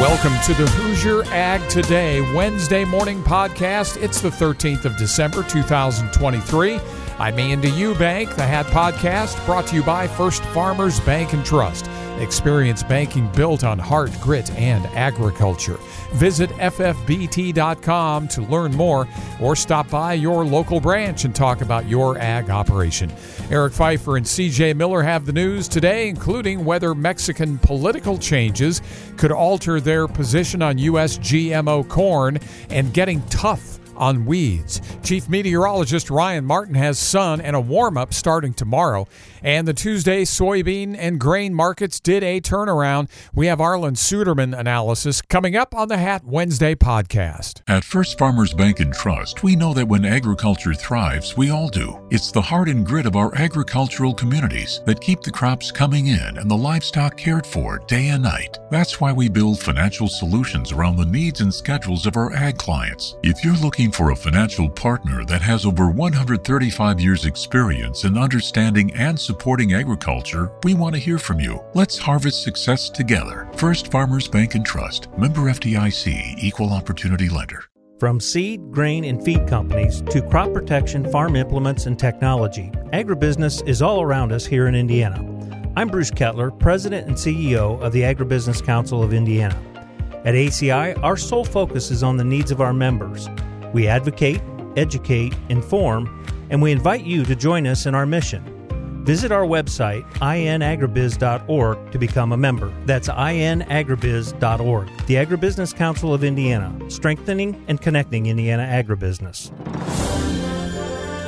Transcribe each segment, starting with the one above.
Welcome to the Hoosier Ag Today Wednesday morning podcast. It's the 13th of December, 2023. I'm Andy Eubank. The Hat Podcast brought to you by First Farmers Bank and Trust. Experience banking built on heart, grit, and agriculture. Visit ffbt.com to learn more or stop by your local branch and talk about your ag operation. Eric Pfeiffer and CJ Miller have the news today, including whether Mexican political changes could alter their position on U.S. GMO corn and getting tough on weeds. Chief Meteorologist Ryan Martin has sun and a warm up starting tomorrow. And the Tuesday soybean and grain markets did a turnaround. We have Arlan Suderman analysis coming up on the Hat Wednesday podcast. At First Farmers Bank and Trust, we know that when agriculture thrives, we all do. It's the heart and grit of our agricultural communities that keep the crops coming in and the livestock cared for day and night. That's why we build financial solutions around the needs and schedules of our ag clients. If you're looking for a financial partner that has over 135 years' experience in understanding and supporting agriculture, we want to hear from you. Let's harvest success together. First Farmers Bank and Trust, member FDIC, equal opportunity lender. From seed, grain, and feed companies to crop protection, farm implements, and technology, agribusiness is all around us here in Indiana. I'm Bruce Kettler, President and CEO of the Agribusiness Council of Indiana. At ACI, our sole focus is on the needs of our members. We advocate, educate, inform, and we invite you to join us in our mission. Visit our website, inagribiz.org, to become a member. That's inagribiz.org. The Agribusiness Council of Indiana, strengthening and connecting Indiana agribusiness.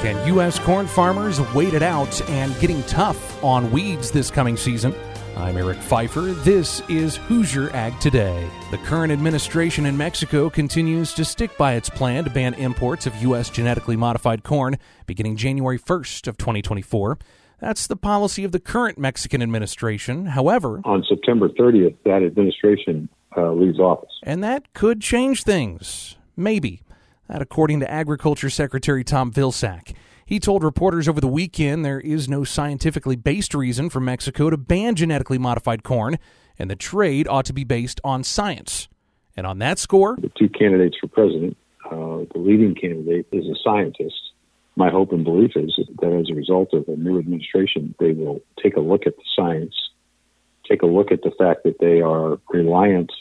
Can U.S. corn farmers wait it out and getting tough on weeds this coming season? I'm Eric Pfeiffer. This is Hoosier Ag Today. The current administration in Mexico continues to stick by its plan to ban imports of U.S. genetically modified corn beginning January 1st of 2024. That's the policy of the current Mexican administration. However, on September 30th, that administration uh, leaves office. And that could change things. Maybe. That, according to Agriculture Secretary Tom Vilsack. He told reporters over the weekend there is no scientifically based reason for Mexico to ban genetically modified corn, and the trade ought to be based on science. And on that score, the two candidates for president, uh, the leading candidate is a scientist my hope and belief is that as a result of a new administration, they will take a look at the science, take a look at the fact that they are reliant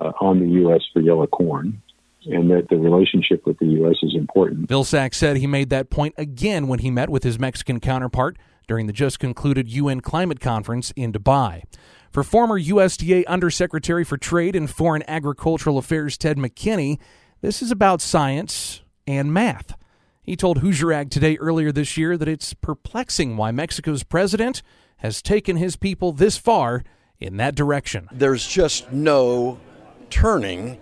uh, on the U.S. for yellow corn, and that the relationship with the U.S. is important. Vilsack said he made that point again when he met with his Mexican counterpart during the just concluded UN climate conference in Dubai. For former USDA Undersecretary for Trade and Foreign Agricultural Affairs Ted McKinney, this is about science and math. He told Hoosier Ag today earlier this year that it's perplexing why Mexico's president has taken his people this far in that direction. There's just no turning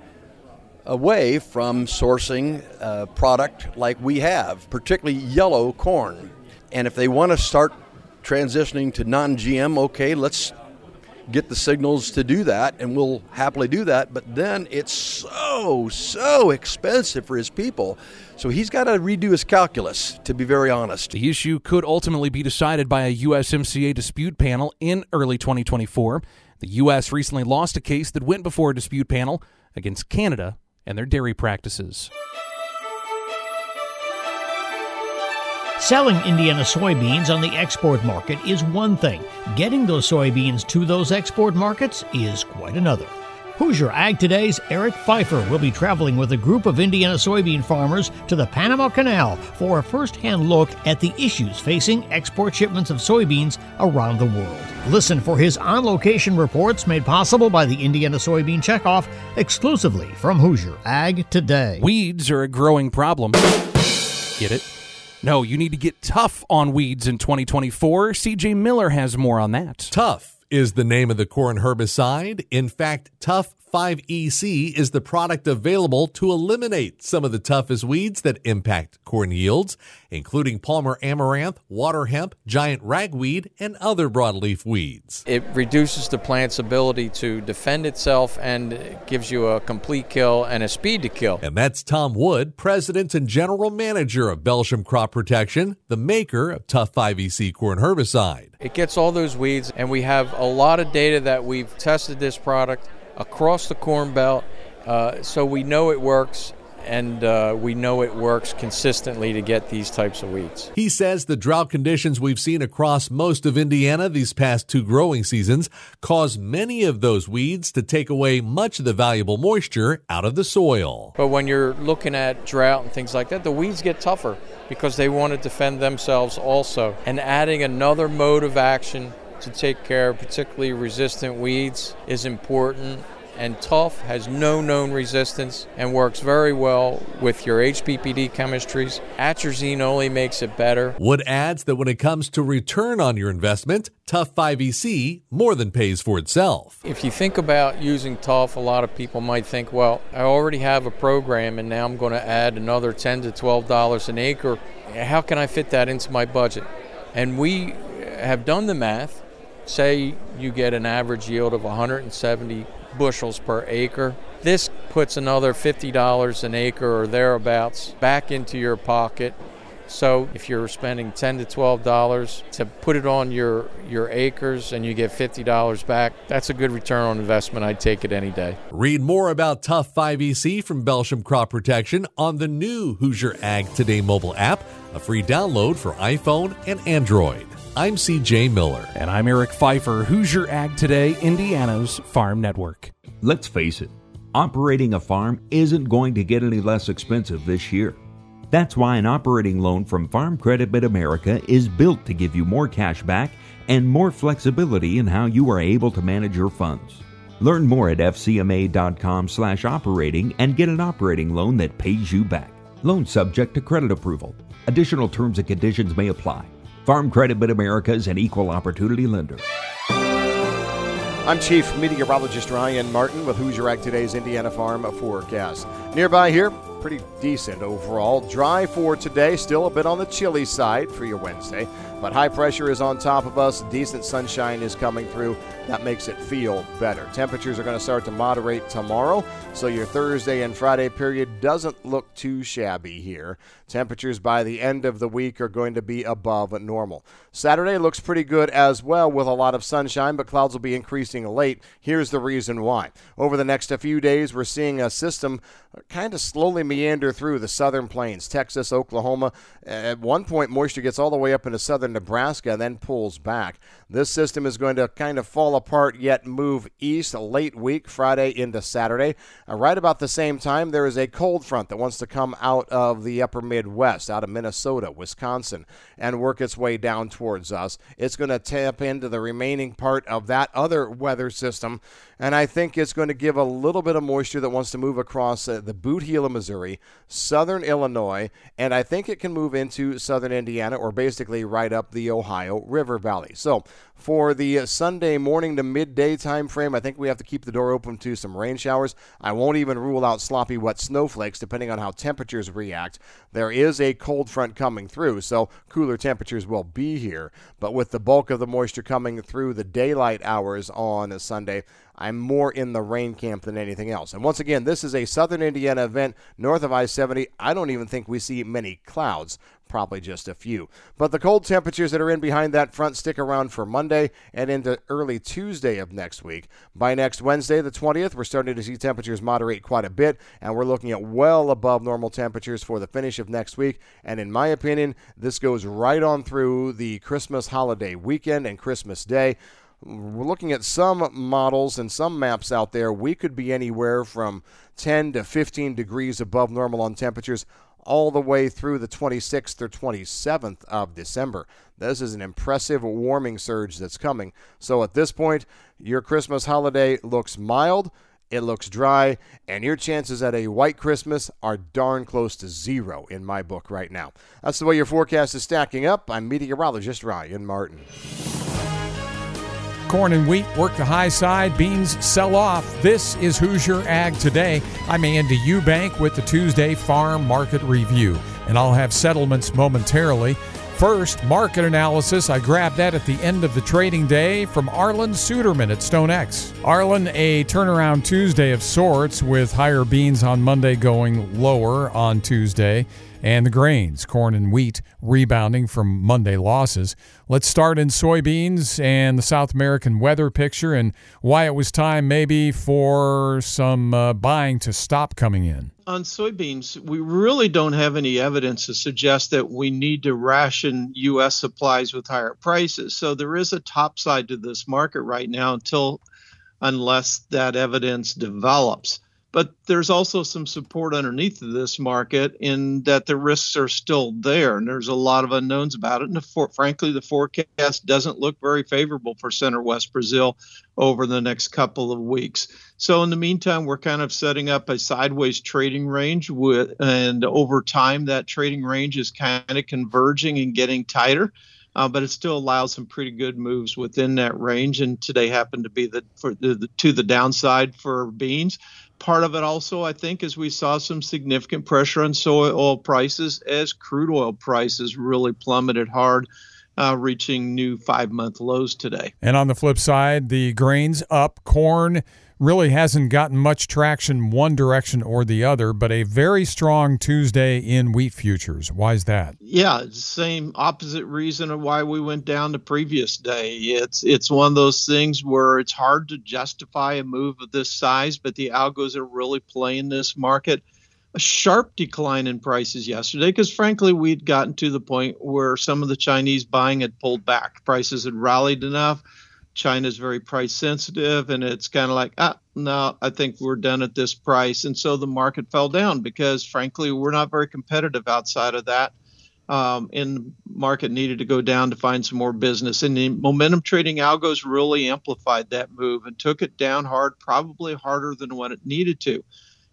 away from sourcing a product like we have, particularly yellow corn. And if they want to start transitioning to non GM, okay, let's get the signals to do that, and we'll happily do that. But then it's so, so expensive for his people. So he's got to redo his calculus, to be very honest. The issue could ultimately be decided by a USMCA dispute panel in early 2024. The U.S. recently lost a case that went before a dispute panel against Canada and their dairy practices. Selling Indiana soybeans on the export market is one thing. Getting those soybeans to those export markets is quite another. Hoosier Ag Today's Eric Pfeiffer will be traveling with a group of Indiana soybean farmers to the Panama Canal for a first hand look at the issues facing export shipments of soybeans around the world. Listen for his on location reports made possible by the Indiana Soybean Checkoff exclusively from Hoosier Ag Today. Weeds are a growing problem. Get it? No, you need to get tough on weeds in 2024. CJ Miller has more on that. Tough is the name of the corn herbicide. In fact, Tough 5EC is the product available to eliminate some of the toughest weeds that impact corn yields, including Palmer amaranth, water hemp, giant ragweed, and other broadleaf weeds. It reduces the plant's ability to defend itself and gives you a complete kill and a speed to kill. And that's Tom Wood, President and General Manager of Belchim Crop Protection, the maker of Tough 5EC corn herbicide. It gets all those weeds, and we have a lot of data that we've tested this product across the corn belt. Uh, so we know it works and uh, we know it works consistently to get these types of weeds. He says the drought conditions we've seen across most of Indiana these past two growing seasons cause many of those weeds to take away much of the valuable moisture out of the soil. But when you're looking at drought and things like that, the weeds get tougher because they want to defend themselves also. And adding another mode of action to take care of particularly resistant weeds is important and Tough has no known resistance and works very well with your HPPD chemistries. Atrazine only makes it better. Wood adds that when it comes to return on your investment, Tough 5EC more than pays for itself. If you think about using Tough, a lot of people might think, well, I already have a program and now I'm going to add another 10 to $12 an acre. How can I fit that into my budget? And we have done the math. Say you get an average yield of 170 bushels per acre. This puts another $50 an acre or thereabouts back into your pocket. So if you're spending 10 to 12 dollars to put it on your your acres and you get 50 dollars back, that's a good return on investment. I'd take it any day. Read more about Tough 5EC from Belchim Crop Protection on the new Hoosier Ag Today mobile app, a free download for iPhone and Android. I'm CJ Miller. And I'm Eric Pfeiffer, Hoosier Ag Today, Indiana's Farm Network. Let's face it, operating a farm isn't going to get any less expensive this year. That's why an operating loan from Farm Credit Mid America is built to give you more cash back and more flexibility in how you are able to manage your funds. Learn more at fcma.com/operating and get an operating loan that pays you back. Loan subject to credit approval. Additional terms and conditions may apply. Farm Credit Mid America is an equal opportunity lender. I'm Chief Meteorologist Ryan Martin with Hoosier Ag Today's Indiana Farm Forecast. Nearby here, pretty decent overall. Dry for today, still a bit on the chilly side for your Wednesday, but high pressure is on top of us. Decent sunshine is coming through. That makes it feel better. Temperatures are going to start to moderate tomorrow, so your Thursday and Friday period doesn't look too shabby here. Temperatures by the end of the week are going to be above normal. Saturday looks pretty good as well with a lot of sunshine, but clouds will be increasing late. Here's the reason why. Over the next few days, we're seeing a system kind of slowly meander through the southern plains, Texas, Oklahoma. At one point, moisture gets all the way up into southern Nebraska and then pulls back. This system is going to kind of fall apart yet move east late week, Friday into Saturday. Uh, right about the same time, there is a cold front that wants to come out of the upper Midwest, out of Minnesota, Wisconsin, and work its way down towards us. It's going to tap into the remaining part of that other weather system and I think it's going to give a little bit of moisture that wants to move across uh, the boot heel of Missouri, southern Illinois, and I think it can move into southern Indiana or basically right up the Ohio River Valley. So for the Sunday morning to midday time frame, I think we have to keep the door open to some rain showers. I won't even rule out sloppy wet snowflakes depending on how temperatures react. There is a cold front coming through, so cooler temperatures will be here. But with the bulk of the moisture coming through the daylight hours on a Sunday, I'm more in the rain camp than anything else. And once again, this is a southern Indiana event north of I 70. I don't even think we see many clouds, probably just a few. But the cold temperatures that are in behind that front stick around for Monday and into early Tuesday of next week. By next Wednesday, the 20th, we're starting to see temperatures moderate quite a bit, and we're looking at well above normal temperatures for the finish of next week. And in my opinion, this goes right on through the Christmas holiday weekend and Christmas Day we're looking at some models and some maps out there. We could be anywhere from 10 to 15 degrees above normal on temperatures all the way through the 26th or 27th of December. This is an impressive warming surge that's coming. So at this point, your Christmas holiday looks mild, it looks dry, and your chances at a white Christmas are darn close to zero in my book right now. That's the way your forecast is stacking up. I'm meteorologist Ryan Martin. Corn and wheat work the high side, beans sell off. This is Hoosier Ag Today. I'm Andy Eubank with the Tuesday Farm Market Review, and I'll have settlements momentarily. First, market analysis. I grabbed that at the end of the trading day from Arlan Suderman at StoneX. Arlan, a turnaround Tuesday of sorts with higher beans on Monday going lower on Tuesday and the grains, corn and wheat, rebounding from Monday losses. Let's start in soybeans and the South American weather picture and why it was time maybe for some uh, buying to stop coming in. On soybeans, we really don't have any evidence to suggest that we need to ration U.S. supplies with higher prices. So there is a top side to this market right now until unless that evidence develops. But there's also some support underneath this market in that the risks are still there, and there's a lot of unknowns about it. And for, frankly, the forecast doesn't look very favorable for Center West Brazil over the next couple of weeks. So in the meantime, we're kind of setting up a sideways trading range with, and over time, that trading range is kind of converging and getting tighter. Uh, but it still allows some pretty good moves within that range. And today happened to be the, for the, the to the downside for beans part of it also, I think, is we saw some significant pressure on soy oil prices as crude oil prices really plummeted hard. Uh, reaching new five month lows today. And on the flip side, the grains up, corn really hasn't gotten much traction one direction or the other, but a very strong Tuesday in wheat futures. Why is that? Yeah, same opposite reason of why we went down the previous day. It's it's one of those things where it's hard to justify a move of this size, but the algos are really playing this market. A sharp decline in prices yesterday because frankly we'd gotten to the point where some of the Chinese buying had pulled back. Prices had rallied enough China's very price sensitive, and it's kind of like, ah, no, I think we're done at this price. And so the market fell down because, frankly, we're not very competitive outside of that. Um, and the market needed to go down to find some more business. And the momentum trading algos really amplified that move and took it down hard, probably harder than what it needed to.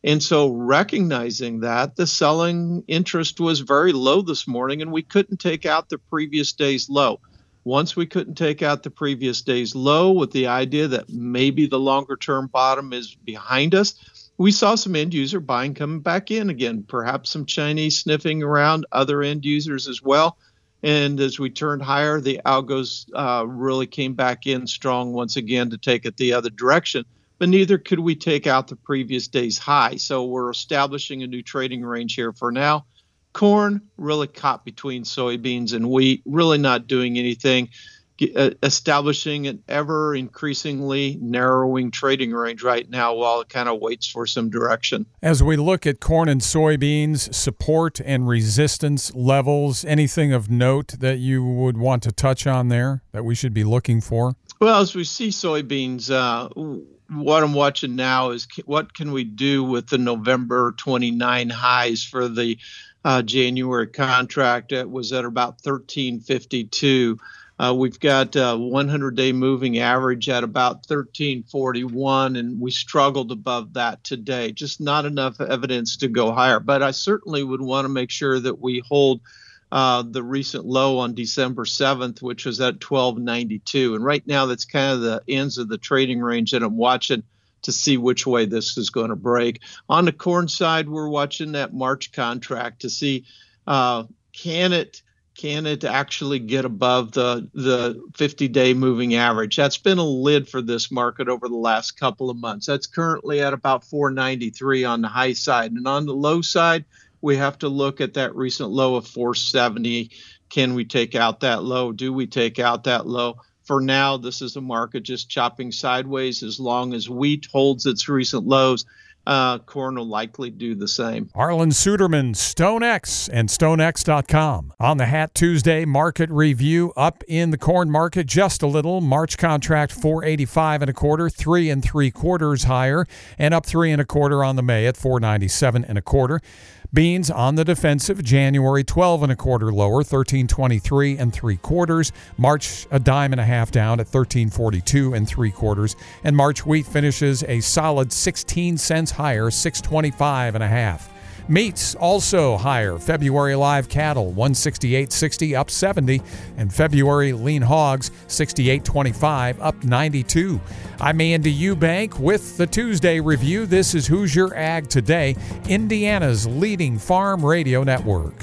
And so, recognizing that, the selling interest was very low this morning, and we couldn't take out the previous day's low. Once we couldn't take out the previous day's low with the idea that maybe the longer term bottom is behind us, we saw some end user buying coming back in again, perhaps some Chinese sniffing around, other end users as well. And as we turned higher, the algos uh, really came back in strong once again to take it the other direction. But neither could we take out the previous day's high. So we're establishing a new trading range here for now corn really caught between soybeans and wheat, really not doing anything, uh, establishing an ever increasingly narrowing trading range right now while it kind of waits for some direction. As we look at corn and soybeans, support and resistance levels, anything of note that you would want to touch on there that we should be looking for? Well, as we see soybeans, uh, what I'm watching now is what can we do with the November 29 highs for the uh, January contract. It was at about 1352. Uh, we've got a 100 day moving average at about 1341, and we struggled above that today. Just not enough evidence to go higher. But I certainly would want to make sure that we hold uh, the recent low on December 7th, which was at 1292. And right now, that's kind of the ends of the trading range that I'm watching to see which way this is going to break. On the corn side, we're watching that March contract to see uh, can it can it actually get above the the 50 day moving average that's been a lid for this market over the last couple of months that's currently at about 493 on the high side and on the low side we have to look at that recent low of 470 can we take out that low do we take out that low for now, this is a market just chopping sideways. As long as wheat holds its recent lows, uh, corn will likely do the same. Arlan Suderman, StoneX and StoneX.com. On the Hat Tuesday market review, up in the corn market just a little. March contract 485 and a quarter, three and three quarters higher, and up three and a quarter on the May at 497 and a quarter. Beans on the defensive, January 12 and a quarter lower, 1323 and three quarters. March a dime and a half down at 1342 and three quarters. And March wheat finishes a solid 16 cents higher, 625 and a half. Meats also higher. February live cattle 168.60 up 70 and February lean hogs 68.25 up 92. I'm Andy Eubank with the Tuesday review. This is Hoosier Ag Today, Indiana's leading farm radio network.